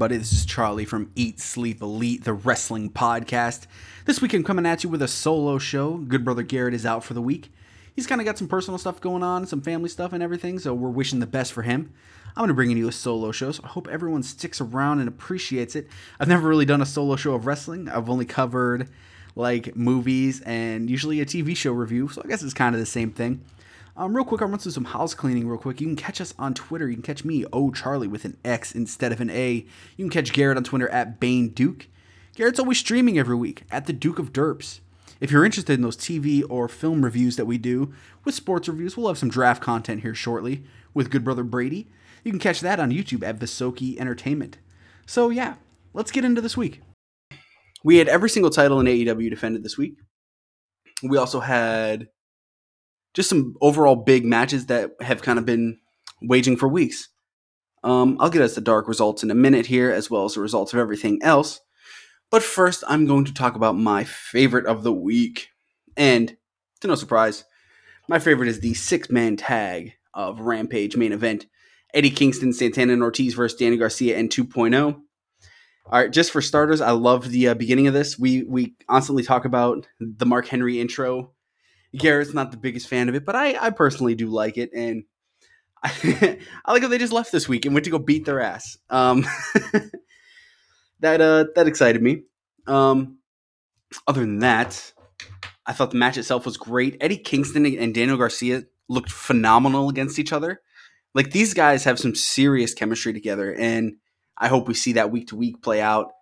Everybody. This is Charlie from Eat Sleep Elite, the wrestling podcast. This week I'm coming at you with a solo show. Good brother Garrett is out for the week. He's kind of got some personal stuff going on, some family stuff and everything, so we're wishing the best for him. I'm going to bring you a solo show, so I hope everyone sticks around and appreciates it. I've never really done a solo show of wrestling. I've only covered like movies and usually a TV show review, so I guess it's kind of the same thing. Um, real quick, I'll run through some house cleaning real quick. You can catch us on Twitter. You can catch me, Oh Charlie, with an X instead of an A. You can catch Garrett on Twitter at Bane Duke. Garrett's always streaming every week at the Duke of Derps. If you're interested in those TV or film reviews that we do with sports reviews, we'll have some draft content here shortly with good brother Brady. You can catch that on YouTube at Visoki Entertainment. So yeah, let's get into this week. We had every single title in AEW defended this week. We also had just some overall big matches that have kind of been waging for weeks. Um, I'll get us the dark results in a minute here, as well as the results of everything else. But first, I'm going to talk about my favorite of the week. And to no surprise, my favorite is the six man tag of Rampage main event Eddie Kingston, Santana, and Ortiz versus Danny Garcia and 2.0. All right, just for starters, I love the uh, beginning of this. We we constantly talk about the Mark Henry intro Garrett's not the biggest fan of it, but I, I personally do like it, and I, I like how they just left this week and went to go beat their ass. Um, that uh, that excited me. Um, other than that, I thought the match itself was great. Eddie Kingston and Daniel Garcia looked phenomenal against each other. Like these guys have some serious chemistry together, and I hope we see that week to week play out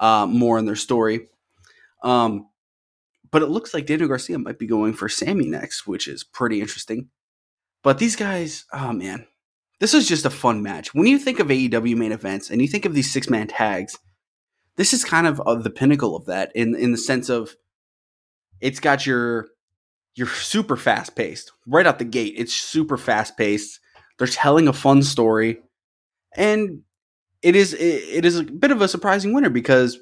uh, more in their story. Um, but it looks like Daniel Garcia might be going for Sammy next, which is pretty interesting. But these guys, oh man, this is just a fun match. When you think of AEW main events and you think of these six man tags, this is kind of uh, the pinnacle of that in in the sense of it's got your you're super fast paced right out the gate. It's super fast paced. They're telling a fun story, and it is it, it is a bit of a surprising winner because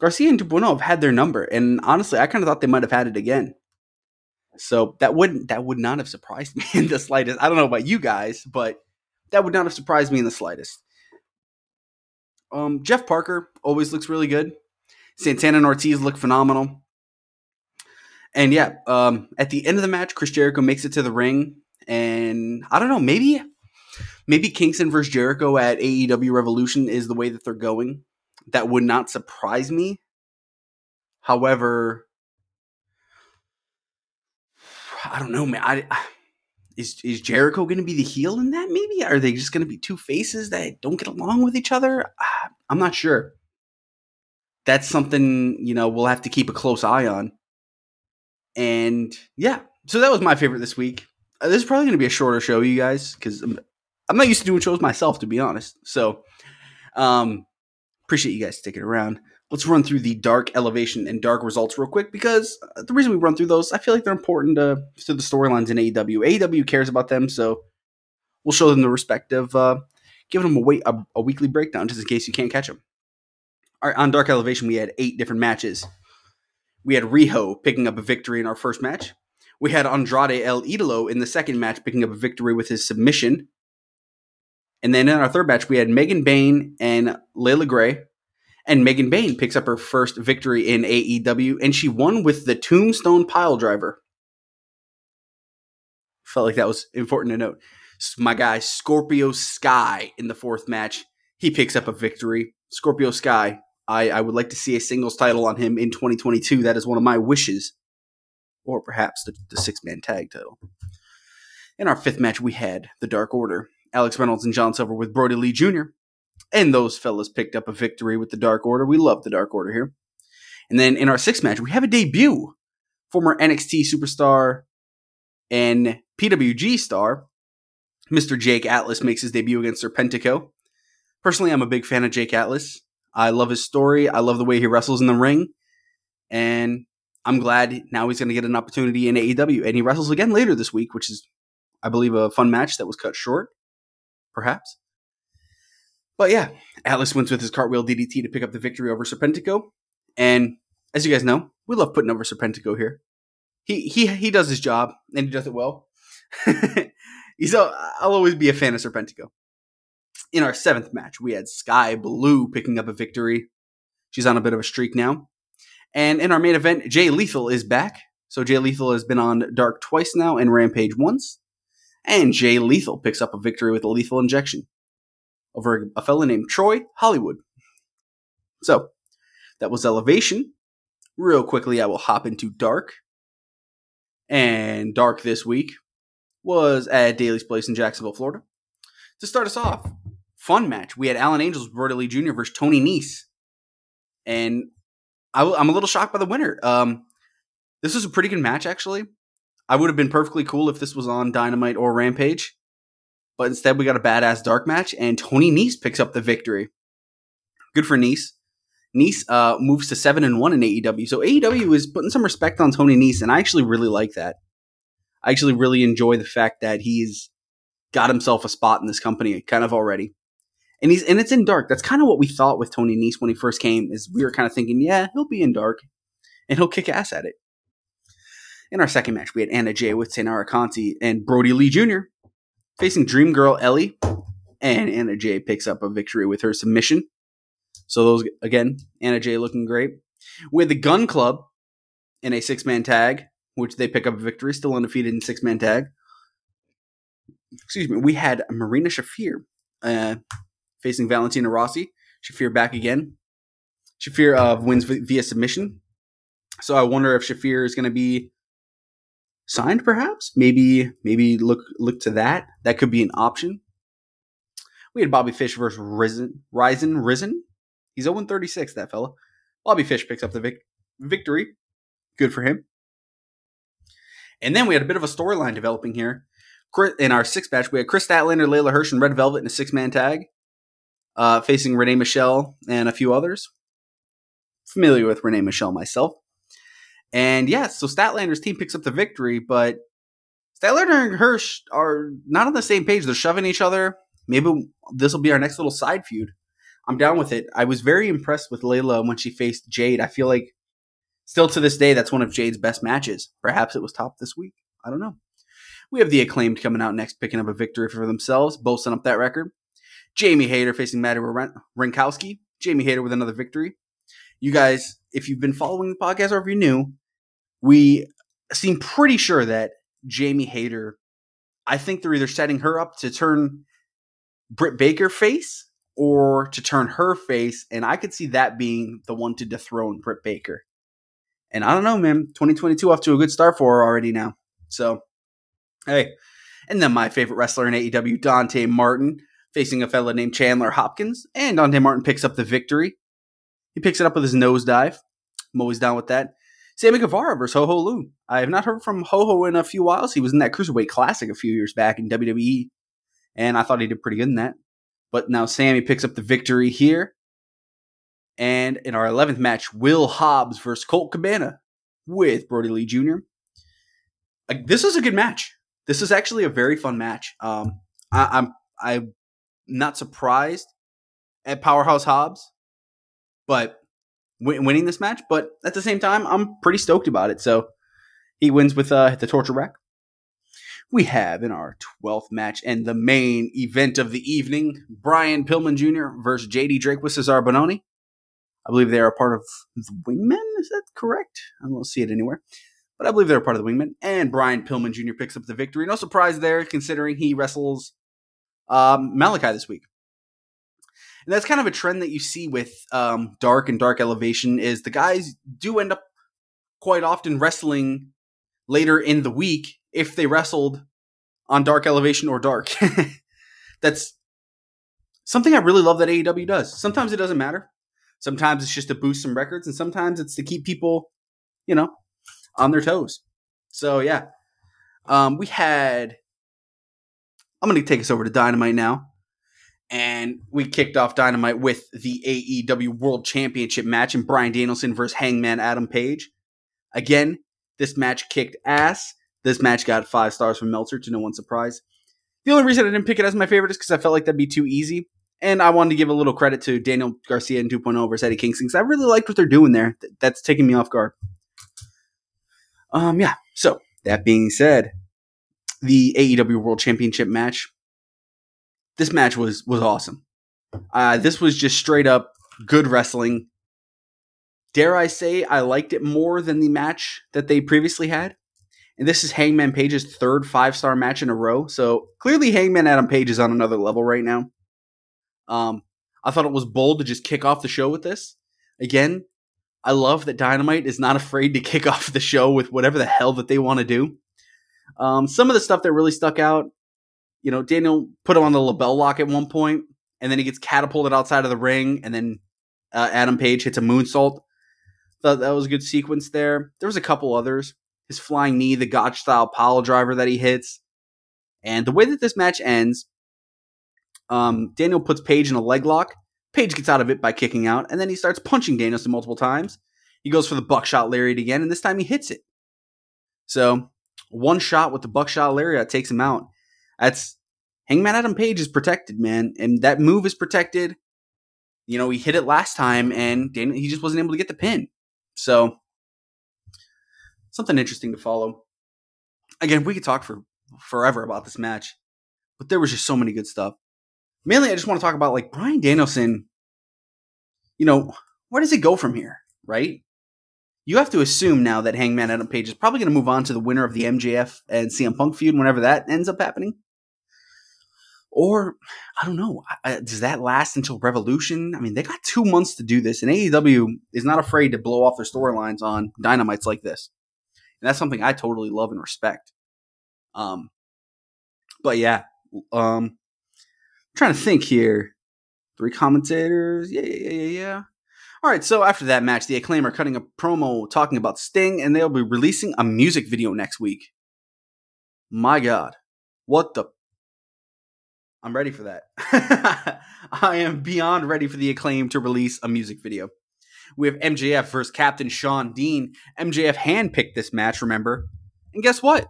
Garcia and 2.0 have had their number, and honestly, I kind of thought they might have had it again. So that wouldn't that would not have surprised me in the slightest. I don't know about you guys, but that would not have surprised me in the slightest. Um, Jeff Parker always looks really good. Santana and Ortiz look phenomenal. And yeah, um, at the end of the match, Chris Jericho makes it to the ring, and I don't know, maybe maybe Kingston versus Jericho at AEW Revolution is the way that they're going that would not surprise me. However, I don't know, man. I, is is Jericho going to be the heel in that? Maybe are they just going to be two faces that don't get along with each other? I'm not sure. That's something you know we'll have to keep a close eye on. And yeah, so that was my favorite this week. Uh, this is probably going to be a shorter show, you guys, because I'm, I'm not used to doing shows myself, to be honest. So, um, Appreciate you guys sticking around. Let's run through the dark elevation and dark results real quick because uh, the reason we run through those, I feel like they're important to, to the storylines in AEW. AEW cares about them, so we'll show them the respect of uh, giving them a, wait, a, a weekly breakdown just in case you can't catch them. All right, on Dark Elevation, we had eight different matches. We had Riho picking up a victory in our first match. We had Andrade El Idolo in the second match picking up a victory with his submission. And then in our third match, we had Megan Bayne and Layla Grey. And Megan Bayne picks up her first victory in AEW, and she won with the Tombstone Pile Driver. Felt like that was important to note. My guy, Scorpio Sky, in the fourth match, he picks up a victory. Scorpio Sky, I, I would like to see a singles title on him in 2022. That is one of my wishes. Or perhaps the, the six man tag title. In our fifth match, we had the Dark Order. Alex Reynolds and John Silver with Brodie Lee Jr. And those fellas picked up a victory with the Dark Order. We love the Dark Order here. And then in our sixth match, we have a debut. Former NXT superstar and PWG star, Mr. Jake Atlas, makes his debut against Serpentico. Personally, I'm a big fan of Jake Atlas. I love his story. I love the way he wrestles in the ring. And I'm glad now he's going to get an opportunity in AEW. And he wrestles again later this week, which is, I believe, a fun match that was cut short perhaps. But yeah, Atlas wins with his cartwheel DDT to pick up the victory over Serpentico. And as you guys know, we love putting over Serpentico here. He he he does his job and he does it well. He's a, I'll always be a fan of Serpentico. In our seventh match, we had Sky Blue picking up a victory. She's on a bit of a streak now. And in our main event, Jay Lethal is back. So Jay Lethal has been on Dark twice now and Rampage once. And Jay Lethal picks up a victory with a lethal injection over a fellow named Troy Hollywood. So that was Elevation. Real quickly, I will hop into Dark. And Dark this week was at Daly's Place in Jacksonville, Florida. To start us off, fun match. We had Alan Angels, Roberto Lee Jr. versus Tony Nese. And I, am a little shocked by the winner. Um, this was a pretty good match, actually. I would have been perfectly cool if this was on Dynamite or Rampage. But instead, we got a badass dark match, and Tony Nese picks up the victory. Good for Nese. Nese uh, moves to seven and one in AEW. So AEW is putting some respect on Tony Nese, and I actually really like that. I actually really enjoy the fact that he's got himself a spot in this company kind of already. And he's and it's in dark. That's kind of what we thought with Tony Nese when he first came. Is we were kind of thinking, yeah, he'll be in dark, and he'll kick ass at it. In our second match, we had Anna Jay with Taynara Conti and Brodie Lee Jr. facing Dream Girl Ellie, and Anna Jay picks up a victory with her submission. So those again, Anna Jay looking great. Had the Gun Club in a six man tag, which they pick up a victory, still undefeated in six man tag. Excuse me. We had Marina Shafir uh, facing Valentina Rossi. Shafir back again. Shafir uh, wins via submission. So I wonder if Shafir is going to be signed, perhaps. Maybe maybe look look to that. That could be an option. We had Bobby Fish versus Risen, Risen, Risen. He's 0 36, that fella. Bobby Fish picks up the vic- victory. Good for him. And then we had a bit of a storyline developing here. In our sixth match, we had Kris Statlander, Leyla Hirsch, and Red Velvet in a six man tag uh, facing Renee Michelle and a few others. Familiar with Renee Michelle myself. And yeah, so Statlander's team picks up the victory, but Statlander and Hirsch are not on the same page. They're shoving each other. Maybe this will be our next little side feud. I'm down with it. I was very impressed with Leyla when she faced Jade. I feel like still to this day, that's one of Jade's best matches. Perhaps it was top this week. I don't know. We have the acclaimed coming out next, picking up a victory for themselves, boasting up that record. Jamie Hayter facing Maddie Wrenkowski. Jamie Hayter with another victory. You guys, if you've been following the podcast or if you're new, we seem pretty sure that Jamie Hayter, I think they're either setting her up to turn Britt Baker face or to turn her face, and I could see that being the one to dethrone Britt Baker. And I don't know, man. 2022 off to a good start for her already now. So, hey. And then my favorite wrestler in AEW, Dante Martin, facing a fella named Chandler Hopkins, and Dante Martin picks up the victory. He picks it up with his nosedive. I'm always down with that. Sammy Guevara versus Ho Ho Lun. I have not heard from Ho Ho in a few whiles. He was in that Cruiserweight Classic a few years back in WWE, and I thought he did pretty good in that. But now Sammy picks up the victory here. And in our 11th match, Will Hobbs versus Colt Cabana with Brodie Lee Jr. This is a good match. This is actually a very fun match. Um, I, I'm I not surprised at Powerhouse Hobbs, but w- winning this match. But at the same time, I'm pretty stoked about it. So he wins with uh, the torture rack. We have in our 12th match and the main event of the evening Brian Pillman Jr. versus JD Drake with Cesar Bononi. I believe they are a part of the Wingmen. Is that correct? I don't see it anywhere. But I believe they're a part of the Wingmen. And Brian Pillman Jr. picks up the victory. No surprise there, considering he wrestles um, Malakai this week. And that's kind of a trend that you see with um, Dark and Dark Elevation is the guys do end up quite often wrestling later in the week if they wrestled on Dark Elevation or Dark. that's something I really love that AEW does. Sometimes it doesn't matter. Sometimes it's just to boost some records, and sometimes it's to keep people, you know, on their toes. So yeah, um, we had I'm going to take us over to Dynamite now. And we kicked off Dynamite with the AEW World Championship match and Bryan Danielson versus Hangman Adam Page. Again, this match kicked ass. This match got five stars from Meltzer to no one's surprise. The only reason I didn't pick it as my favorite is because I felt like that'd be too easy. And I wanted to give a little credit to Daniel Garcia and 2.0 versus Eddie Kingston because I really liked what they're doing there. That's taking me off guard. Um, yeah. So that being said, the AEW World Championship match. This match was was awesome. Uh, this was just straight up good wrestling. Dare I say I liked it more than the match that they previously had? And this is Hangman Page's third five star match in a row. So clearly, Hangman Adam Page is on another level right now. Um, I thought it was bold to just kick off the show with this. Again, I love that Dynamite is not afraid to kick off the show with whatever the hell that they want to do. Um, some of the stuff that really stuck out, you know, Daniel put him on the LeBell Lock at one point, and then he gets catapulted outside of the ring, and then uh, Adam Page hits a moonsault. Thought that was a good sequence there. There was a couple others his flying knee, the Gotch style pile driver that he hits. And the way that this match ends, um, Daniel puts Page in a leg lock. Page gets out of it by kicking out, and then he starts punching Danielson multiple times. He goes for the buckshot lariat again, and this time he hits it. So one shot with the buckshot lariat takes him out. That's Hangman Adam Page is protected, man, and that move is protected. You know, he hit it last time, and Daniel he just wasn't able to get the pin. So something interesting to follow. Again, we could talk for forever about this match, but there was just so many good stuff. Mainly, I just want to talk about like Bryan Danielson. You know, where does it go from here, right? You have to assume now that Hangman Adam Page is probably going to move on to the winner of the MJF and CM Punk feud whenever that ends up happening. Or, I don't know, does that last until Revolution? I mean, they got two months to do this, and AEW is not afraid to blow off their storylines on dynamites like this and that's something I totally love and respect. Um, but yeah, um, I'm trying to think here. Three commentators, yeah, yeah, yeah, yeah. All right, so after that match, the Acclaim are cutting a promo talking about Sting, and they'll be releasing a music video next week. My God, what the? I'm ready for that. I am beyond ready for the Acclaim to release a music video. We have MJF versus Captain Shawn Dean. MJF handpicked this match, remember? And guess what?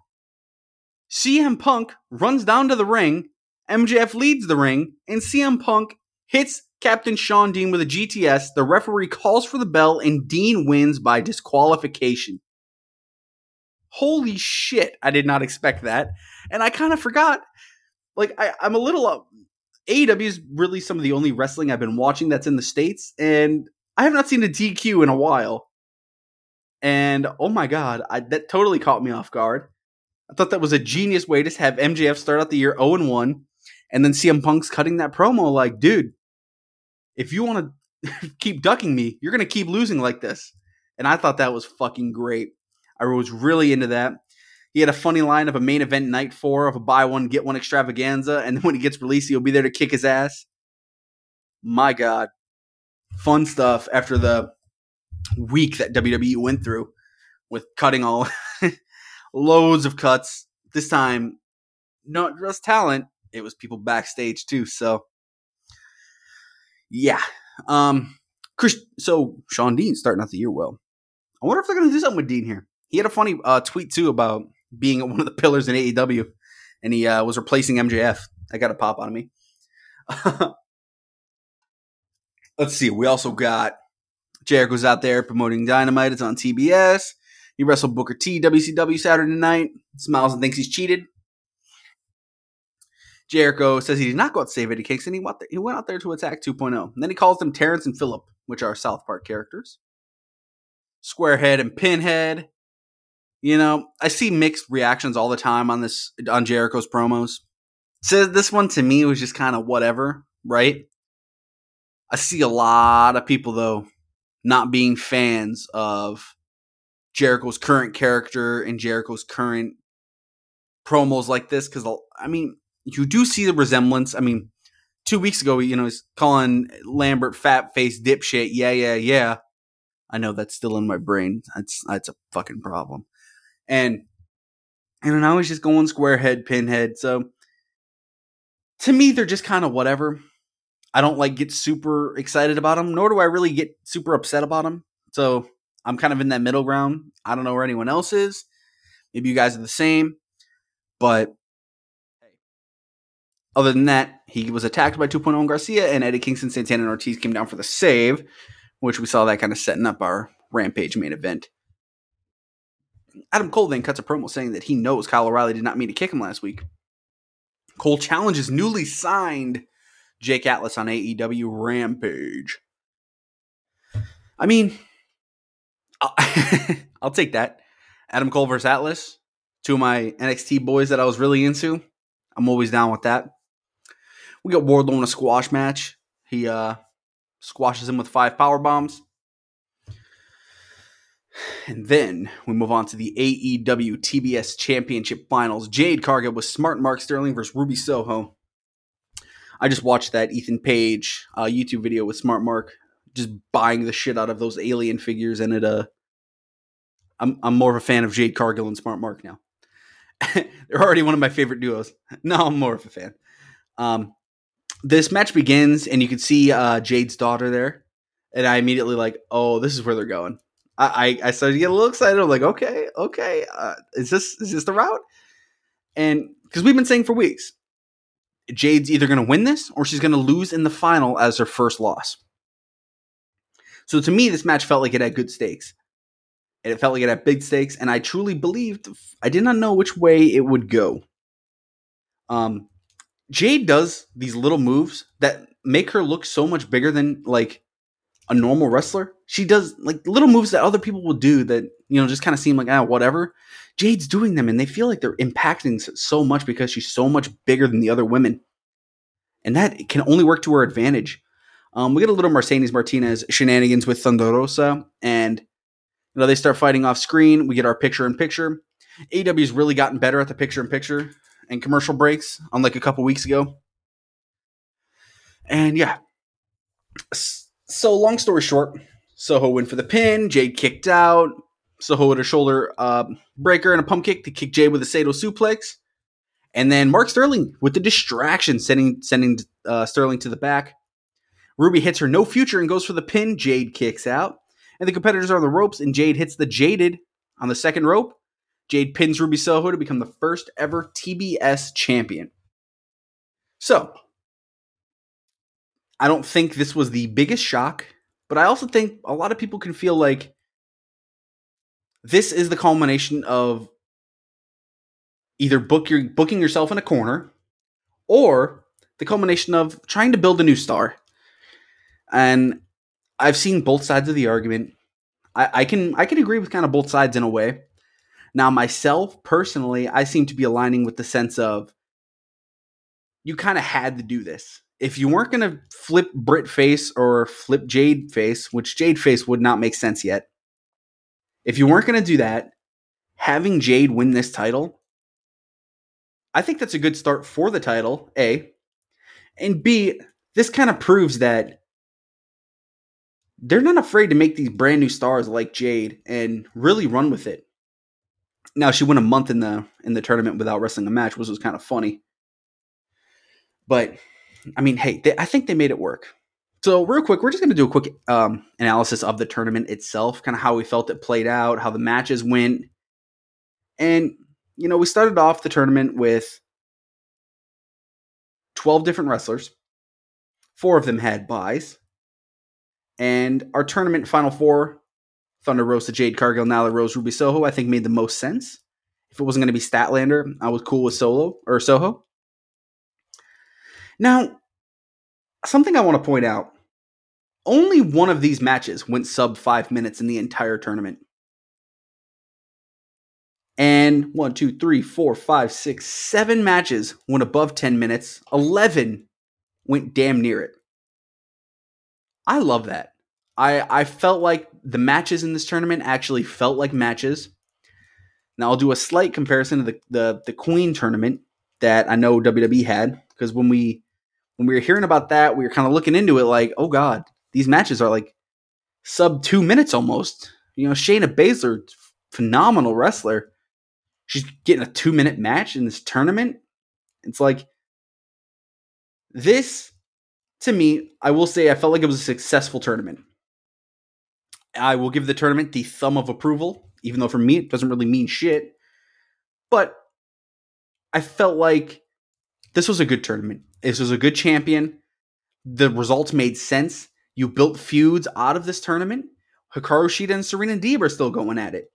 CM Punk runs down to the ring, MJF leads the ring, and CM Punk hits Captain Shawn Dean with a GTS. The referee calls for the bell, and Dean wins by disqualification. Holy shit, I did not expect that. And I kind of forgot. Like, I, am a little. Uh, AEW is really some of the only wrestling I've been watching that's in the States, and I have not seen a DQ in a while. And oh my god, I, that totally caught me off guard. I thought that was a genius way to have MJF start out the year 0 1, and then CM Punk's cutting that promo like, dude, if you want to keep ducking me, you're going to keep losing like this. And I thought that was fucking great. I was really into that. He had a funny line of a main event night four of a buy one, get one extravaganza, and then when he gets released, he'll be there to kick his ass. My God fun stuff after the week that WWE went through with cutting all loads of cuts. This time, not just talent, it was people backstage too. So, yeah. Um, Chris, so Shawn Dean starting out the year well. I wonder if they're going to do something with Dean here. He had a funny uh, tweet too about being one of the pillars in AEW, and he uh, was replacing MJF. I got a pop out of me. let's see. We also got Jericho's out there promoting Dynamite. It's on TBS. He wrestled Booker T WCW Saturday night. Smiles and thinks he's cheated. Jericho says he did not go out to save Eddie Kingston. He went, there, he went out there to attack 2.0. And then he calls them Terrance and Phillip, which are South Park characters. Squarehead and Pinhead. You know, I see mixed reactions all the time on this on Jericho's promos. So this one to me was just kind of whatever, right? I see a lot of people though not being fans of Jericho's current character and Jericho's current promos like this because I mean you do see the resemblance. I mean, two weeks ago, you know, he's calling Lambert fat face dipshit. Yeah, yeah, yeah. I know that's still in my brain. That's that's a fucking problem. And and I was just going square head, pinhead. So to me, they're just kind of whatever. I don't like get super excited about them, nor do I really get super upset about them. So I'm kind of in that middle ground. I don't know where anyone else is. Maybe you guys are the same, but other than that, he was attacked by 2.0 Garcia, and Eddie Kingston, Santana, and Ortiz came down for the save, which we saw that kind of setting up our Rampage main event. Adam Cole then cuts a promo saying that he knows Kyle O'Reilly did not mean to kick him last week. Cole challenges newly signed Jake Atlas on AEW Rampage. I mean, I'll, I'll take that. Adam Cole versus Atlas, two of my NXT boys that I was really into. I'm always down with that. We got Wardlow in a squash match. He uh, squashes him with five power bombs. And then we move on to the AEW TBS Championship Finals. Jade Cargill with Smart Mark Sterling versus Ruby Soho. I just watched that Ethan Page uh, YouTube video with Smart Mark, just buying the shit out of those alien figures, and it uh, I'm I'm more of a fan of Jade Cargill and Smart Mark now. They're already one of my favorite duos. Now I'm more of a fan. Um, this match begins, and you can see uh, Jade's daughter there, and I immediately like, oh, this is where they're going. I, I, started to get a little excited. I'm like, okay, okay, uh, is this is this the route? And because we've been saying for weeks, Jade's either going to win this or she's going to lose in the final as her first loss. So to me, this match felt like it had good stakes. And it felt like it had big stakes, and I truly believed I did not know which way it would go. Um, Jade does these little moves that make her look so much bigger than like a normal wrestler. She does like little moves that other people will do that you know just kind of seem like ah whatever. Jade's doing them, and they feel like they're impacting so much because she's so much bigger than the other women, and that can only work to her advantage. Um, we get a little Mercedes Martinez shenanigans with Thunder Rosa, and you know, they start fighting off screen. We get our picture in picture. AEW's really gotten better at the picture in picture and commercial breaks, unlike a couple weeks ago. And yeah. So, long story short, Soho went for the pin. Jade kicked out. Soho with a shoulder uh, breaker and a pump kick to kick Jade with a Saito suplex. And then Mark Sterling with the distraction, sending sending uh, Sterling to the back. Ruby hits her no future and goes for the pin. Jade kicks out and the competitors are on the ropes, and Jade hits the Jaded on the second rope. Jade pins Ruby Soho to become the first ever TBS champion. So, I don't think this was the biggest shock, but I also think a lot of people can feel like this is the culmination of either book your, booking yourself in a corner or the culmination of trying to build a new star. And I've seen both sides of the argument. I, I can I can agree with kind of both sides in a way. Now, myself personally, I seem to be aligning with the sense of you kind of had to do this. If you weren't going to flip Britt face or flip Jade face, which Jade face would not make sense yet, if you weren't going to do that, having Jade win this title, I think that's a good start for the title, A. And B, this kind of proves that they're not afraid to make these brand new stars like Jade and really run with it. Now she went a month in the in the tournament without wrestling a match, which was kind of funny. But I mean, hey, they, I think they made it work. So real quick, we're just going to do a quick um, analysis of the tournament itself, kind of how we felt it played out, how the matches went, and you know, we started off the tournament with twelve different wrestlers. Four of them had buys. And our tournament final four, Thunder Rosa, Jade Cargill, Nyla Rose, Ruby Soho, I think made the most sense. If it wasn't going to be Statlander, I was cool with Solo or Soho. Now, something I want to point out only one of these matches went sub five minutes in the entire tournament. And one, two, three, four, five, six, seven matches went above 10 minutes. 11 went damn near it. I love that. I I felt like the matches in this tournament actually felt like matches. Now I'll do a slight comparison to the the, the Queen tournament that I know WWE had because when we when we were hearing about that, we were kind of looking into it like, oh god, these matches are like sub two minutes almost. You know, Shayna Baszler, phenomenal wrestler. She's getting a two minute match in this tournament. It's like this to me, I will say I felt like it was a successful tournament. I will give the tournament the thumb of approval, even though for me it doesn't really mean shit. But I felt like this was a good tournament. This was a good champion. The results made sense. You built feuds out of this tournament. Hikaru Shida and Serena Deeb are still going at it.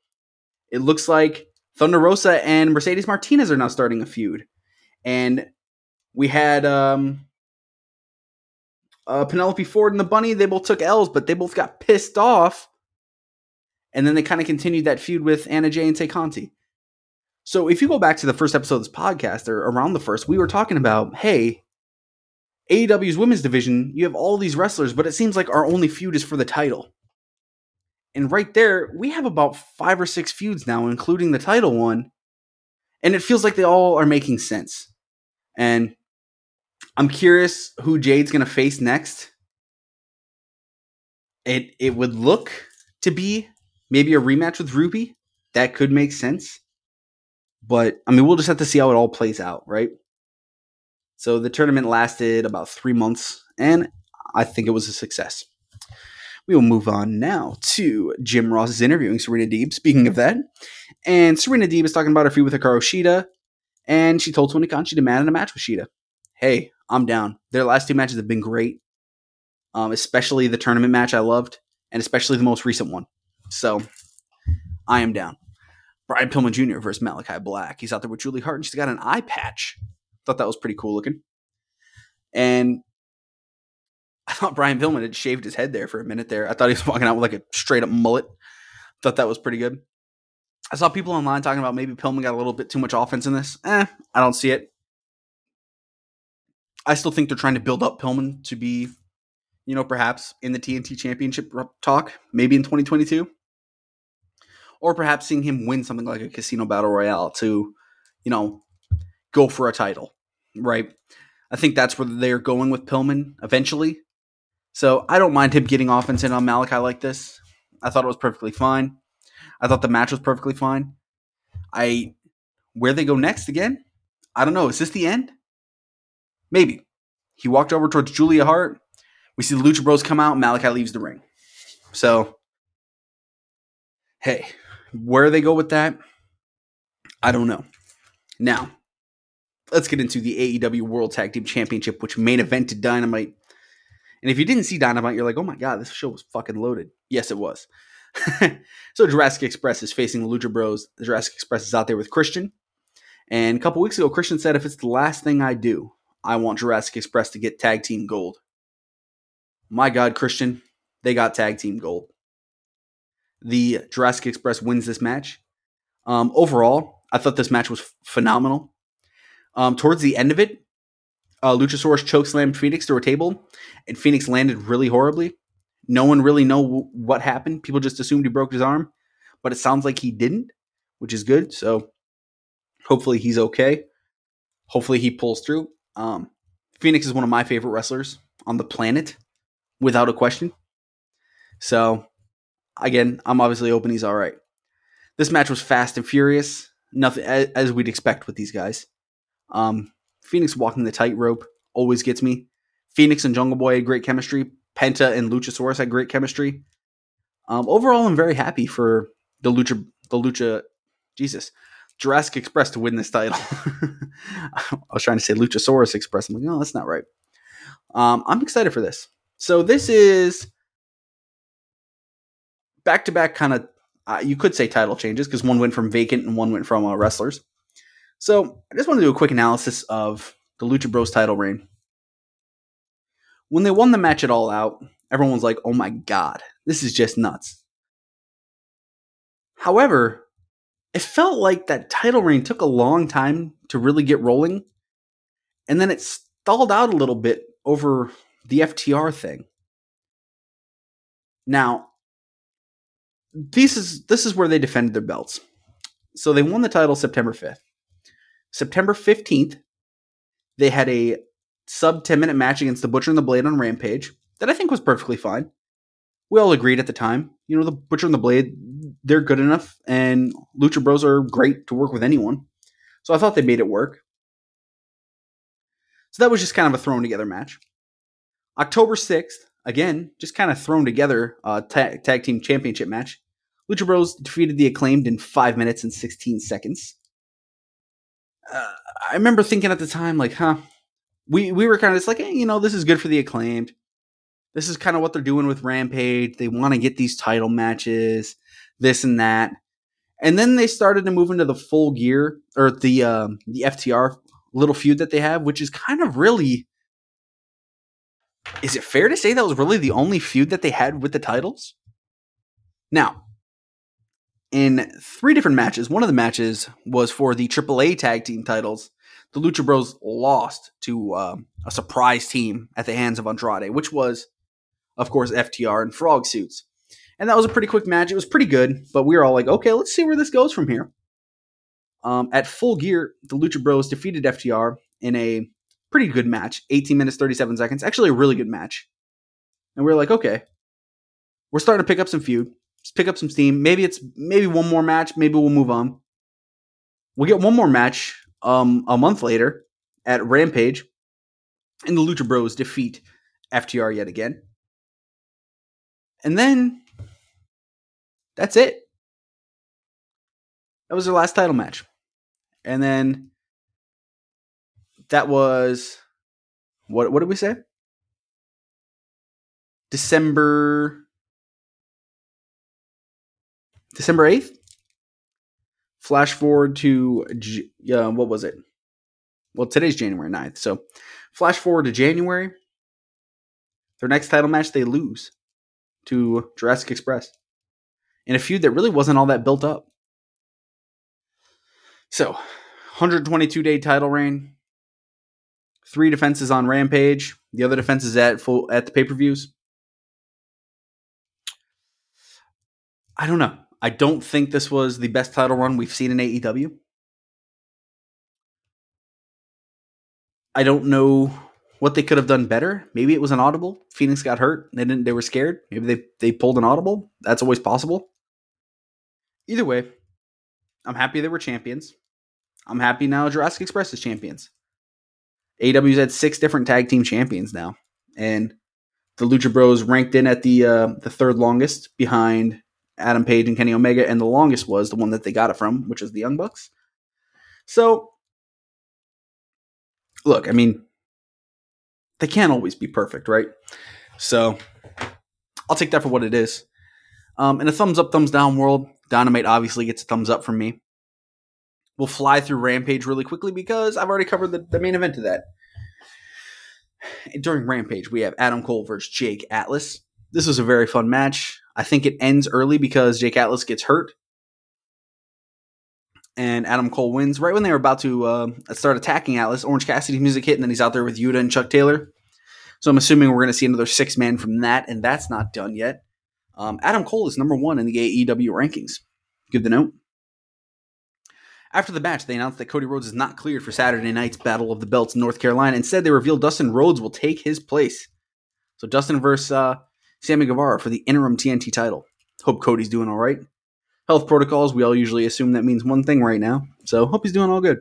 It looks like Thunder Rosa and Mercedes Martinez are now starting a feud. And We had um, uh, Penelope Ford and the Bunny. They both took L's, but they both got pissed off. And then they kind of continued that feud with Anna Jay and Tay Conti. So if you go back to the first episode of this podcast, or around the first, we were talking about, hey, AEW's women's division, you have all these wrestlers, but it seems like our only feud is for the title. And right there, we have about five or six feuds now, including the title one. And it feels like they all are making sense. And I'm curious who Jade's going to face next. It it would look to be maybe a rematch with Ruby. That could make sense. But I mean, we'll just have to see how it all plays out, right? So the tournament lasted about three months, and I think it was a success. We will move on now to Jim Ross interviewing Serena Deeb. Speaking of that, and Serena Deeb is talking about her feud with Hikaru Shida, and she told Tony Khan she demanded a match with Shida. Hey, I'm down. Their last two matches have been great, um, especially the tournament match I loved, and especially the most recent one. So I am down. Brian Pillman Jr. versus Malakai Black. He's out there with Julie Hart, and she's got an eye patch. Thought that was pretty cool looking. And I thought Brian Pillman had shaved his head there for a minute there. I thought he was walking out with like a straight up mullet. Thought that was pretty good. I saw people online talking about maybe Pillman got a little bit too much offense in this. Eh, I don't see it. I still think they're trying to build up Pillman to be, you know, perhaps in the TNT Championship talk, maybe in 2022. Or perhaps seeing him win something like a Casino Battle Royale to, you know, go for a title, right? I think that's where they're going with Pillman eventually. So I don't mind him getting offense in on Malakai like this. I thought it was perfectly fine. I thought the match was perfectly fine. I where they go next again? I don't know. Is this the end? Maybe. He walked over towards Julia Hart. We see the Lucha Bros come out. Malakai leaves the ring. So, hey, where they go with that, I don't know. Now, let's get into the AEW World Tag Team Championship, which main evented Dynamite. And if you didn't see Dynamite, you're like, oh my god, this show was fucking loaded. Yes, it was. so Jurassic Express is facing the Lucha Bros. The Jurassic Express is out there with Christian. And a couple weeks ago, Christian said, if it's the last thing I do, I want Jurassic Express to get tag team gold. My God, Christian, they got tag team gold. The Jurassic Express wins this match. Um, overall, I thought this match was phenomenal. Um, towards the end of it, uh, Luchasaurus chokeslammed Phoenix through a table, and Phoenix landed really horribly. No one really know w- what happened. People just assumed he broke his arm, but it sounds like he didn't, which is good. So hopefully he's okay. Hopefully he pulls through. Um, Phoenix is one of my favorite wrestlers on the planet, without a question. So again, I'm obviously hoping he's all right. This match was fast and furious, nothing as we'd expect with these guys. Um, Phoenix walking the tightrope always gets me. Phoenix and Jungle Boy had great chemistry. Penta and Luchasaurus had great chemistry. Um, overall, I'm very happy for the Lucha, the Lucha, Jesus, Jurassic Express to win this title. I was trying to say Luchasaurus Express. I'm like, no, that's not right. Um, I'm excited for this. So this is back to back kind of. Uh, you could say title changes because one went from vacant and one went from uh, wrestlers. So I just want to do a quick analysis of the Lucha Bros title reign. When they won the match at All Out, everyone was like, oh my god, this is just nuts. However, it felt like that title reign took a long time to really get rolling, and then it stalled out a little bit over the FTR thing. Now, this is this is where they defended their belts. So they won the title September 5th. September 15th, they had a sub 10 minute match against the Butcher and the Blade on Rampage that I think was perfectly fine. We all agreed at the time. You know, the Butcher and the Blade, they're good enough, and Lucha Bros are great to work with anyone. So I thought they made it work. So that was just kind of a thrown together match. October 6th, again, just kind of thrown together uh, a tag, tag team championship match. Lucha Bros defeated the acclaimed in 5 minutes and 16 seconds uh, I remember thinking at the time, like, huh, we we were kind of just like, hey, you know, this is good for the acclaimed. This is kind of what they're doing with Rampage. They want to get these title matches, this and that, and then they started to move into the full gear or the um, the FTR little feud that they have, which is kind of really. Is it fair to say that was really the only feud that they had with the titles? Now, in three different matches, one of the matches was for the AAA tag team titles. The Lucha Bros lost to uh, a surprise team at the hands of Andrade, which was, of course, FTR and Frog Suits. And that was a pretty quick match. It was pretty good, but we were all like, okay, let's see where this goes from here. Um, at full gear, the Lucha Bros defeated FTR in a pretty good match 18 minutes, 37 seconds. Actually, a really good match. And we are like, okay, we're starting to pick up some feud, Pick up some steam. Maybe it's maybe one more match. Maybe we'll move on. We'll get one more match um, a month later at Rampage, and the Lucha Bros defeat FTR yet again. And then that's it. That was their last title match. And then that was what what did we say? December December 8th? Flash forward to uh, what was it? Well, today's January 9th. So, flash forward to January. Their next title match they lose to Jurassic Express in a feud that really wasn't all that built up. So, 122 day title reign, three defenses on Rampage, the other defenses at full at the pay per views. I don't know. I don't think this was the best title run we've seen in AEW. I don't know what they could have done better. Maybe it was an audible. Phoenix got hurt. They didn't. They were scared. Maybe they they pulled an audible. That's always possible. Either way, I'm happy they were champions. I'm happy now Jurassic Express is champions. AW's had six different tag team champions now, and the Lucha Bros ranked in at the uh, the third longest behind Adam Page and Kenny Omega, and the longest was the one that they got it from, which was the Young Bucks. So, look, I mean, they can't always be perfect, right? So, I'll take that for what it is. Um, in a thumbs up, thumbs down world, Dynamite obviously gets a thumbs up from me. We'll fly through Rampage really quickly because I've already covered the, the main event of that. During Rampage, we have Adam Cole versus Jake Atlas. This was a very fun match. I think it ends early because Jake Atlas gets hurt. And Adam Cole wins right when they were about to uh, start attacking Atlas. Orange Cassidy's music hit, and then he's out there with Yuta and Chuck Taylor. So I'm assuming we're going to see another six man from that, and that's not done yet. Um, Adam Cole is number one in the AEW rankings. Good to know. After the match, they announced that Cody Rhodes is not cleared for Saturday night's Battle of the Belts in North Carolina. Instead, they revealed Dustin Rhodes will take his place. So Dustin versus uh, Sammy Guevara for the interim TNT title. Hope Cody's doing all right. Health protocols, we all usually assume that means one thing right now. So hope he's doing all good.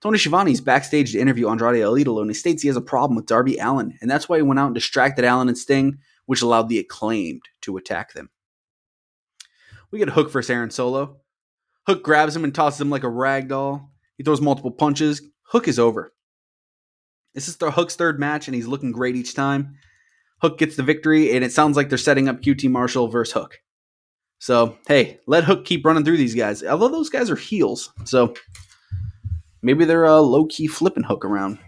Tony Schiavone's backstage to interview Andrade El Idolo, and he states he has a problem with Darby Allin, and that's why he went out and distracted Allin and Sting, which allowed the acclaimed to attack them. We get a Hook versus Aaron Solo. Hook grabs him and tosses him like a rag doll. He throws multiple punches. Hook is over. This is the Hook's third match, and he's looking great each time. Hook gets the victory, and it sounds like they're setting up QT Marshall versus Hook. So, hey, let Hook keep running through these guys. Although those guys are heels, so maybe they're uh, low key flipping Hook around.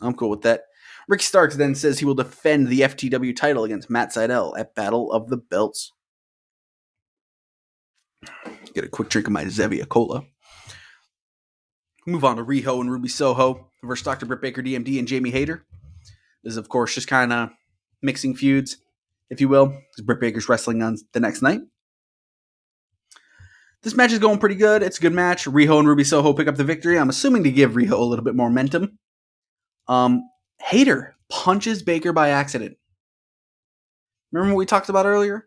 I'm cool with that. Rick Starks then says he will defend the FTW title against Matt Sydal at Battle of the Belts. Get a quick drink of my Zevia Cola. Move on to Riho and Ruby Soho versus Dr. Britt Baker, DMD, and Jamie Hayter. This is, of course, just kind of mixing feuds, if you will, Britt Baker's wrestling on the next night. This match is going pretty good. It's a good match. Riho and Ruby Soho pick up the victory. I'm assuming to give Riho a little bit more momentum. Um, Hayter punches Baker by accident. Remember what we talked about earlier?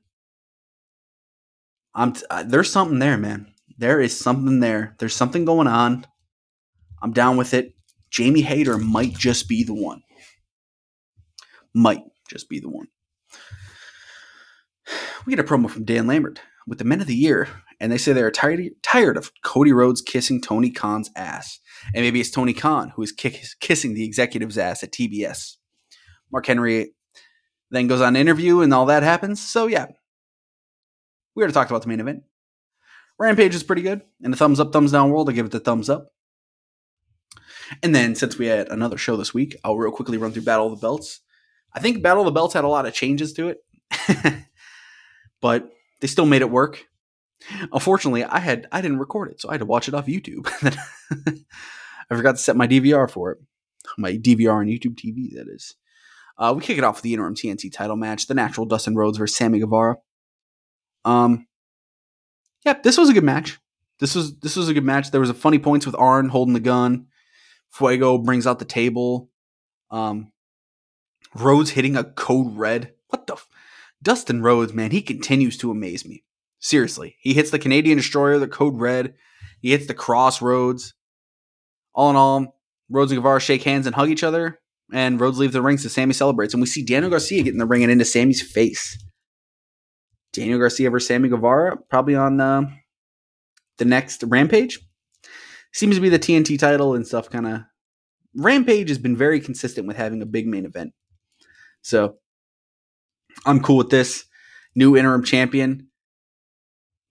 I'm t- uh, there's something there, man. There is something there. There's something going on. I'm down with it. Jamie Hayter might just be the one. Might just be the one. We get a promo from Dan Lambert with the Men of the Year, and they say they're tired tired of Cody Rhodes kissing Tony Khan's ass, and maybe it's Tony Khan who is kick, kissing the executive's ass at TBS. Mark Henry then goes on interview, and all that happens. So yeah, we already talked about the main event. Rampage is pretty good. In a thumbs up, thumbs down world, I give it the thumbs up. And then since we had another show this week, I'll real quickly run through Battle of the Belts. I think Battle of the Belts had a lot of changes to it, but they still made it work. Unfortunately, I had I didn't record it, so I had to watch it off YouTube. I forgot to set my DVR for it, my DVR on YouTube TV. That is. Uh, we kick it off with the interim TNT title match, the natural Dustin Rhodes versus Sammy Guevara. Um, yeah, this was a good match. This was this was a good match. There was a funny points with Arn holding the gun. Fuego brings out the table. Um, Rhodes hitting a code red. What the? F- Dustin Rhodes, man, he continues to amaze me. Seriously, he hits the Canadian Destroyer, the code red. He hits the Cross Rhodes. All in all, Rhodes and Guevara shake hands and hug each other, and Rhodes leaves the ring so Sammy celebrates. And we see Daniel Garcia getting the ring and into Sammy's face. Daniel Garcia versus Sammy Guevara, probably on uh, the next Rampage. Seems to be the TNT title and stuff kind of. Rampage has been very consistent with having a big main event. So I'm cool with this. New interim champion.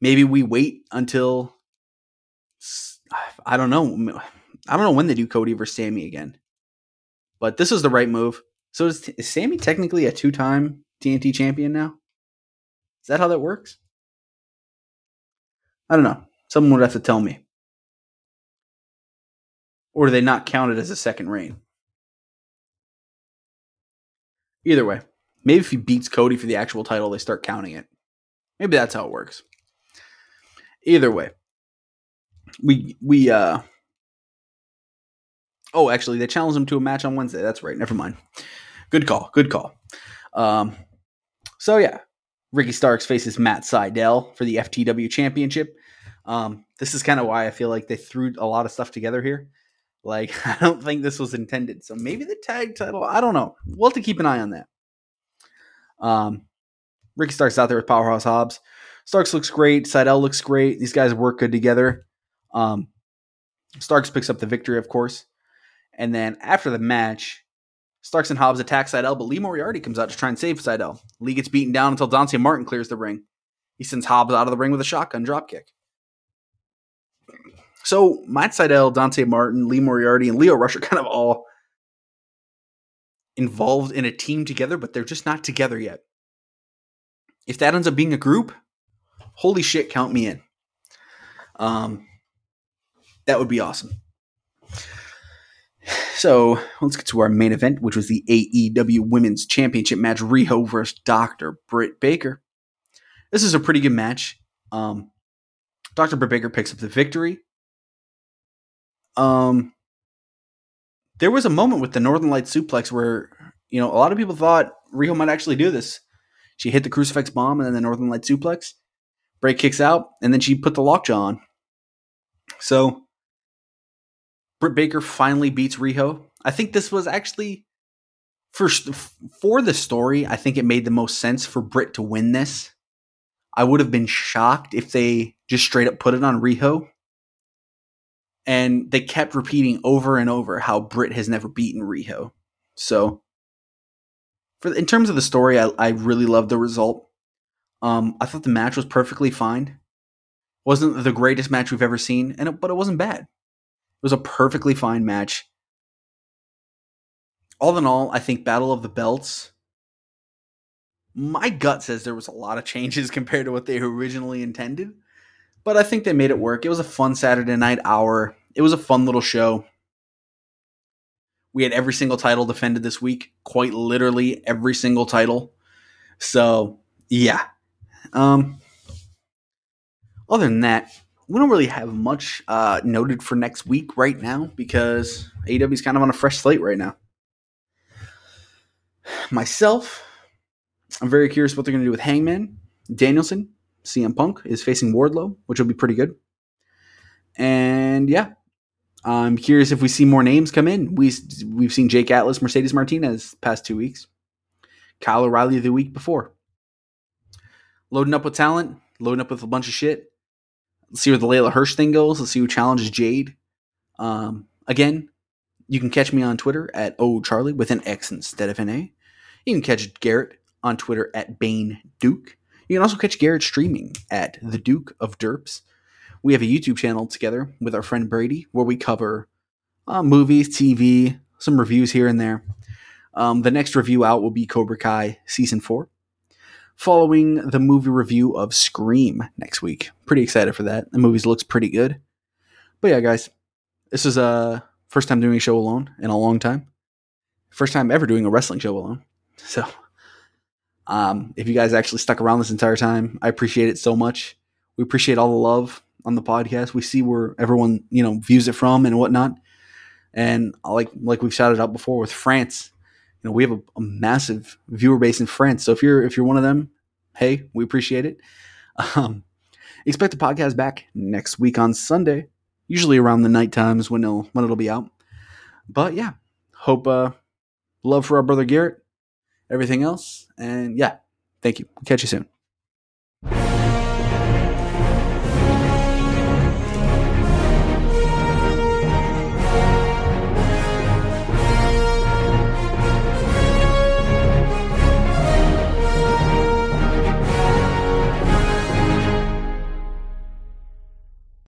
Maybe we wait until I don't know. I don't know when they do Cody versus Sammy again. But this is the right move. So is, is Sammy technically a two-time TNT champion now? Is that how that works? I don't know. Someone would have to tell me. Or do they not count it as a second reign? Either way, maybe if he beats Cody for the actual title, they start counting it. Maybe that's how it works. Either way, we we uh oh actually they challenged him to a match on Wednesday. That's right. Never mind. Good call. Good call. Um, so yeah, Ricky Starks faces Matt Sydal for the FTW Championship. Um, this is kind of why I feel like they threw a lot of stuff together here. Like, I don't think this was intended. So maybe the tag title, I don't know. We'll have to keep an eye on that. Um, Ricky Starks out there with Powerhouse Hobbs. Starks looks great. Sydal looks great. These guys work good together. Um, Starks picks up the victory, of course. And then after the match, Starks and Hobbs attack Sydal, but Lee Moriarty comes out to try and save Sydal. Lee gets beaten down until Dante Martin clears the ring. He sends Hobbs out of the ring with a shotgun dropkick. So Matt Sydal, Dante Martin, Lee Moriarty, and Lio Rush are kind of all involved in a team together, but they're just not together yet. If that ends up being a group, holy shit, count me in. Um, that would be awesome. So let's get to our main event, which was the AEW Women's Championship match: Riho versus Doctor Britt Baker. This is a pretty good match. Um, Doctor Britt Baker picks up the victory. Um, there was a moment with the Northern Light suplex where you know a lot of people thought Riho might actually do this. She hit the crucifix bomb and then the Northern Light suplex. Bray kicks out, and then she put the lockjaw on. So Britt Baker finally beats Riho. I think this was actually for for the story. I think it made the most sense for Britt to win this. I would have been shocked if they just straight up put it on Riho. And they kept repeating over and over how Britt has never beaten Riho. So, for in terms of the story, I, I really loved the result. Um, I thought the match was perfectly fine. wasn't the greatest match we've ever seen, and it, but it wasn't bad. It was a perfectly fine match. All in all, I think Battle of the Belts. My gut says there was a lot of changes compared to what they originally intended, but I think they made it work. It was a fun Saturday night hour. It was a fun little show. We had every single title defended this week, quite literally every single title. So, yeah. Um other than that, we don't really have much uh, noted for next week right now because AEW is kind of on a fresh slate right now. Myself, I'm very curious what they're going to do with Hangman. Danielson, CM Punk is facing Wardlow, which will be pretty good. And yeah, I'm curious if we see more names come in. We we've seen Jake Atlas, Mercedes Martinez past two weeks, Kyle O'Reilly the week before. Loading up with talent, loading up with a bunch of shit. Let's see where the Leyla Hirsch thing goes. Let's see who challenges Jade. Um, again, you can catch me on Twitter at O Charlie with an X instead of an A. You can catch Garrett on Twitter at Bane Duke. You can also catch Garrett streaming at the Duke of Derps. We have a YouTube channel together with our friend Brady where we cover uh, movies, TV, some reviews here and there. Um, the next review out will be Cobra Kai season four, following the movie review of Scream next week. Pretty excited for that. The movie looks pretty good. But yeah, guys, this is a uh, first time doing a show alone in a long time. First time ever doing a wrestling show alone. So, um, if you guys actually stuck around this entire time, I appreciate it so much. We appreciate all the love on the podcast. We see where everyone you know views it from and whatnot. And like like we've shouted out before with France, you know we have a, a massive viewer base in France. So if you're if you're one of them, hey, we appreciate it. Um, expect the podcast back next week on Sunday, usually around the night times when it'll when it'll be out. But yeah, hope uh, love for our brother Garrett, everything else, and yeah, thank you. Catch you soon.